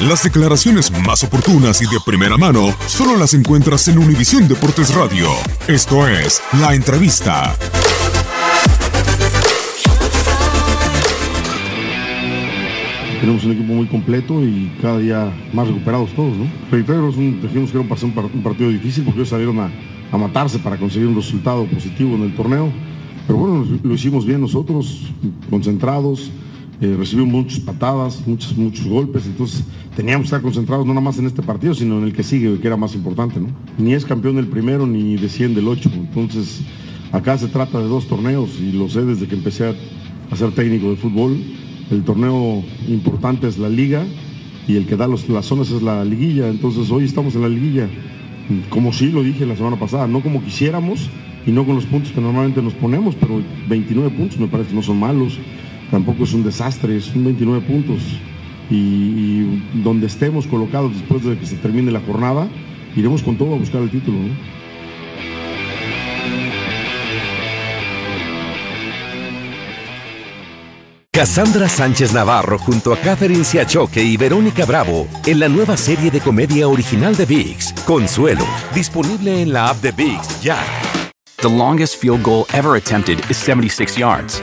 Las declaraciones más oportunas y de primera mano solo las encuentras en Univisión Deportes Radio. Esto es La Entrevista. Tenemos un equipo muy completo y cada día más recuperados todos, ¿no? Reitero, dijimos que era un, partido difícil porque ellos salieron a, a matarse para conseguir un resultado positivo en el torneo. Pero bueno, lo hicimos bien nosotros, concentrados, eh, recibimos muchas patadas, muchos, muchos golpes, entonces teníamos que estar concentrados no nada más en este partido, sino en el que sigue, que era más importante, ¿no? Ni es campeón del primero ni de 100 del 8, entonces acá se trata de dos torneos y lo sé desde que empecé a, ser técnico de fútbol. El torneo importante es la liga y el que da los, las zonas es la liguilla, entonces hoy estamos en la liguilla, como sí lo dije la semana pasada, no como quisiéramos y no con los puntos que normalmente nos ponemos, pero 29 puntos me parece que no son malos tampoco es un desastre, es un 29 puntos. Y, donde estemos colocados después de que se termine la jornada, iremos con todo a buscar el título. Cassandra Sánchez Navarro junto a Catherine Siachoque y Verónica Bravo en la nueva serie de comedia original de VIX, Consuelo, disponible en la app de VIX ya. The longest field goal ever attempted is 76 yards.